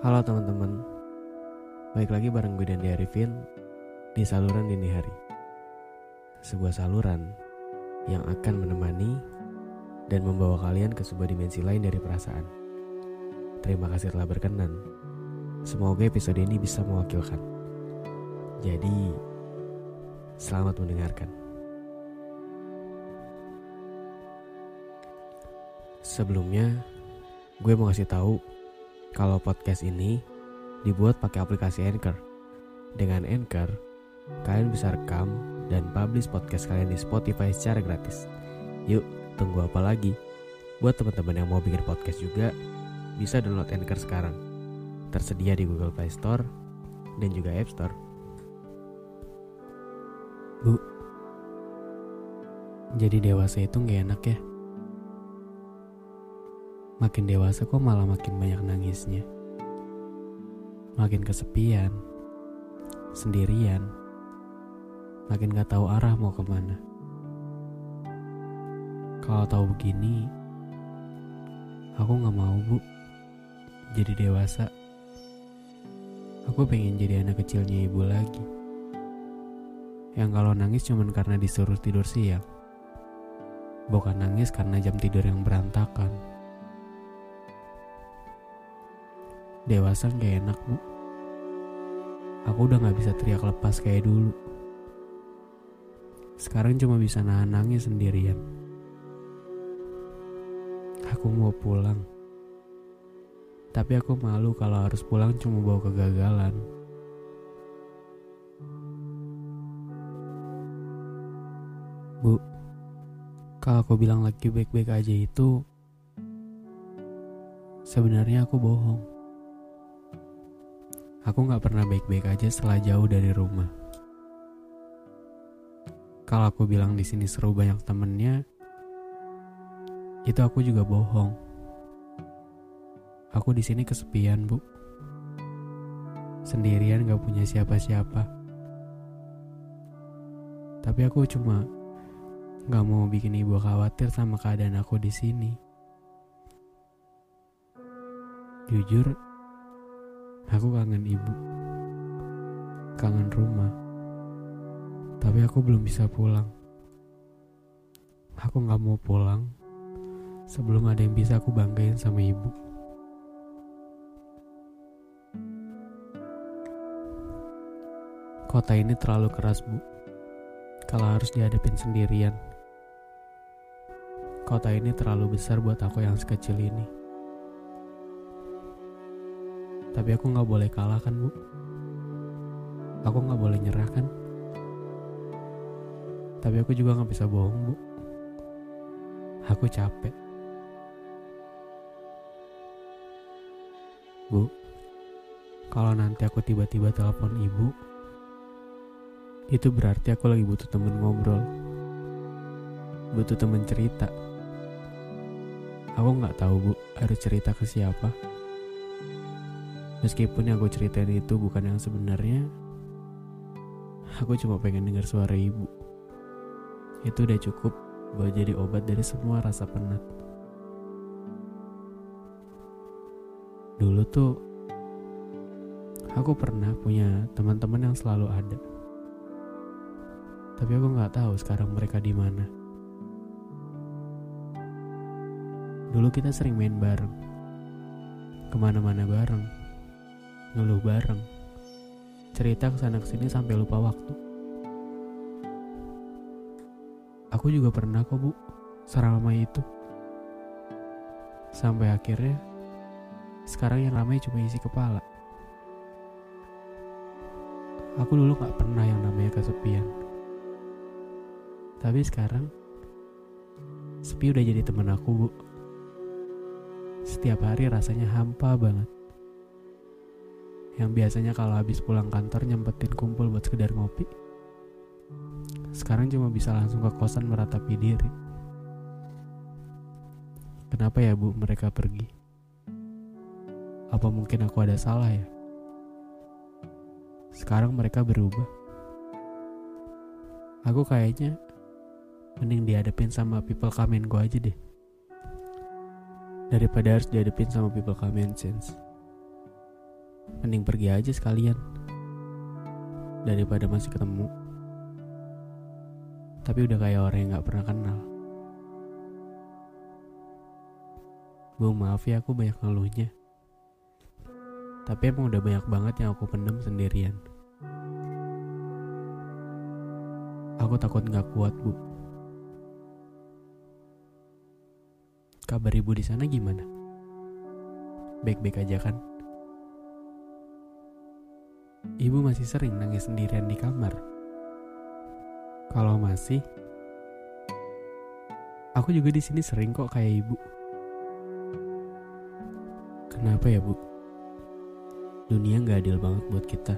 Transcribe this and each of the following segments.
Halo teman-teman, baik lagi bareng gue dan Arifin di saluran dini hari. Sebuah saluran yang akan menemani dan membawa kalian ke sebuah dimensi lain dari perasaan. Terima kasih telah berkenan. Semoga episode ini bisa mewakilkan. Jadi, selamat mendengarkan. Sebelumnya, gue mau kasih tahu kalau podcast ini dibuat pakai aplikasi Anchor. Dengan Anchor, kalian bisa rekam dan publish podcast kalian di Spotify secara gratis. Yuk, tunggu apa lagi? Buat teman-teman yang mau bikin podcast juga, bisa download Anchor sekarang. Tersedia di Google Play Store dan juga App Store. Bu, jadi dewasa itu nggak enak ya? Makin dewasa kok malah makin banyak nangisnya. Makin kesepian, sendirian, makin gak tahu arah mau ke mana. Kalau tahu begini, aku gak mau bu, jadi dewasa. Aku pengen jadi anak kecilnya ibu lagi. Yang kalau nangis cuma karena disuruh tidur siang. Bukan nangis karena jam tidur yang berantakan. Dewasa gak enak bu. Aku udah gak bisa teriak lepas kayak dulu. Sekarang cuma bisa nahan nangis sendirian. Aku mau pulang. Tapi aku malu kalau harus pulang cuma bawa kegagalan. Bu, kalau aku bilang lagi baik-baik aja itu sebenarnya aku bohong. Aku gak pernah baik-baik aja setelah jauh dari rumah. Kalau aku bilang di sini seru banyak temennya, itu aku juga bohong. Aku di sini kesepian, Bu. Sendirian gak punya siapa-siapa. Tapi aku cuma gak mau bikin ibu khawatir sama keadaan aku di sini. Jujur, aku kangen ibu. Kangen rumah. Tapi aku belum bisa pulang. Aku gak mau pulang sebelum ada yang bisa aku banggain sama ibu. Kota ini terlalu keras, Bu. Kalau harus dihadapin sendirian. Kota ini terlalu besar buat aku yang sekecil ini. Tapi aku gak boleh kalah kan, Bu? Aku gak boleh nyerah kan? Tapi aku juga gak bisa bohong, Bu. Aku capek. Bu, kalau nanti aku tiba-tiba telepon ibu, itu berarti aku lagi butuh temen ngobrol. Butuh temen cerita. Aku nggak tahu bu, harus cerita ke siapa. Meskipun yang aku ceritain itu bukan yang sebenarnya, aku cuma pengen dengar suara ibu. Itu udah cukup buat jadi obat dari semua rasa penat. Dulu tuh aku pernah punya teman-teman yang selalu ada. Tapi aku nggak tahu sekarang mereka di mana. Dulu kita sering main bareng, ke mana-mana bareng, ngeluh bareng, cerita ke sana ke sini sampai lupa waktu. Aku juga pernah kok bu, seramai itu. Sampai akhirnya, sekarang yang ramai cuma isi kepala. Aku dulu gak pernah yang namanya kesepian. Tapi sekarang sepi udah jadi temen aku, Bu. Setiap hari rasanya hampa banget. Yang biasanya kalau habis pulang kantor nyempetin kumpul buat sekedar ngopi. Sekarang cuma bisa langsung ke kosan meratapi diri. Kenapa ya bu mereka pergi? Apa mungkin aku ada salah ya? Sekarang mereka berubah. Aku kayaknya mending dihadapin sama people come gue aja deh. Daripada harus dihadapin sama people come and sense. Mending pergi aja sekalian. Daripada masih ketemu. Tapi udah kayak orang yang gak pernah kenal. Bu maaf ya aku banyak ngeluhnya. Tapi emang udah banyak banget yang aku pendem sendirian. Aku takut gak kuat bu. Kabar ibu di sana gimana? Baik-baik aja kan? Ibu masih sering nangis sendirian di kamar. Kalau masih, aku juga di sini sering kok kayak ibu. Kenapa ya bu? Dunia gak adil banget buat kita.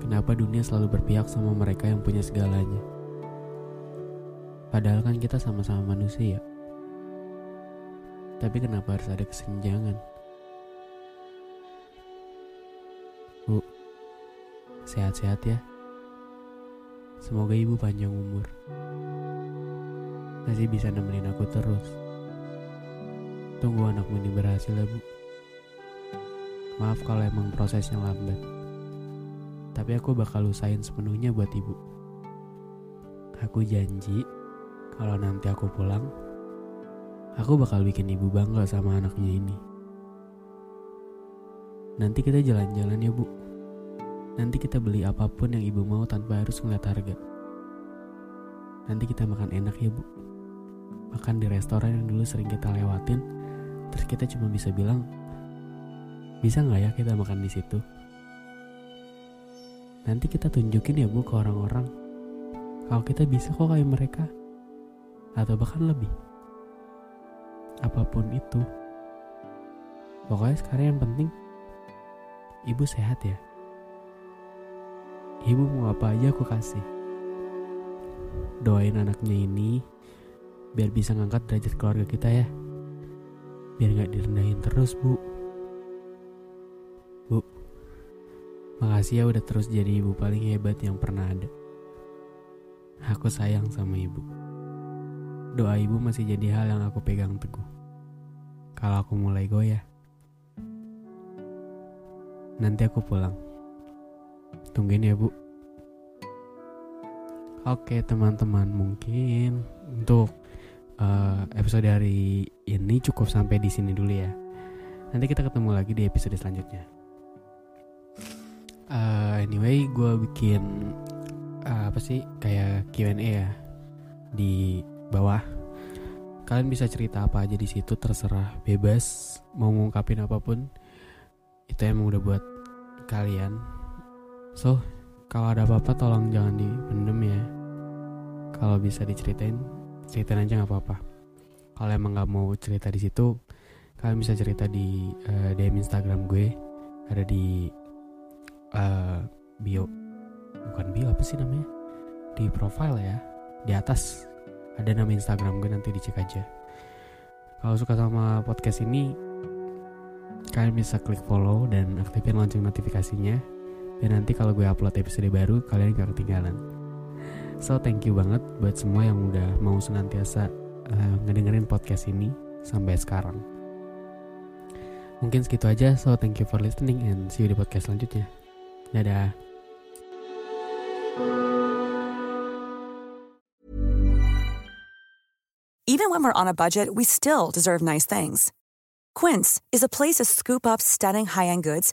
Kenapa dunia selalu berpihak sama mereka yang punya segalanya? Padahal kan kita sama-sama manusia. Tapi kenapa harus ada kesenjangan? Bu, sehat-sehat ya. Semoga ibu panjang umur. Masih bisa nemenin aku terus. Tunggu anakmu ini berhasil ya bu. Maaf kalau emang prosesnya lambat. Tapi aku bakal usahain sepenuhnya buat ibu. Aku janji kalau nanti aku pulang, aku bakal bikin ibu bangga sama anaknya ini. Nanti kita jalan-jalan ya bu. Nanti kita beli apa pun yang ibu mau tanpa harus ngeliat harga. Nanti kita makan enak ya bu. Makan di restoran yang dulu sering kita lewatin terus kita cuma bisa bilang bisa nggak ya kita makan di situ nanti kita tunjukin ya bu ke orang-orang kalau kita bisa kok kayak mereka atau bahkan lebih apa pun itu pokoknya sekarang yang penting ibu sehat ya ibu mau apa aja aku kasih. Doain anaknya ini biar bisa ngangkat derajat keluarga kita ya. Biar gak direndahin terus bu. Bu makasih ya udah terus jadi ibu paling hebat yang pernah ada. Aku sayang sama ibu. Doa ibu masih jadi hal yang aku pegang teguh. Kalau aku mulai goyah nanti aku pulang tungguin ya bu Oke teman-teman mungkin untuk uh, episode hari ini cukup sampai di sini dulu ya. Nanti kita ketemu lagi di episode selanjutnya. Uh, anyway, gue bikin uh, apa sih kayak Q&A ya di bawah. Kalian bisa cerita apa aja di situ terserah bebas mau ngungkapin apa pun itu emang udah buat kalian. So kalau ada apa-apa tolong jangan dipendem ya. Kalau bisa diceritain ceritain aja nggak apa-apa. Kalau emang nggak mau cerita di situ kalian bisa cerita di uh, DM Instagram gue. Ada di uh, bio. Bukan bio apa sih namanya? Di profile ya. Di atas. Ada nama Instagram gue nanti dicek aja. Kalau suka sama podcast ini kalian bisa klik follow dan aktifin lonceng notifikasinya dan nanti kalau gue upload episode baru kalian gak ketinggalan So thank you banget buat semua yang udah mau senantiasa uh, ngedengerin podcast ini sampai sekarang. Mungkin segitu aja, so thank you for listening and see you di podcast selanjutnya. Dadah. Even when we're on a budget, we still deserve nice things. Quince is a place to scoop up stunning high-end goods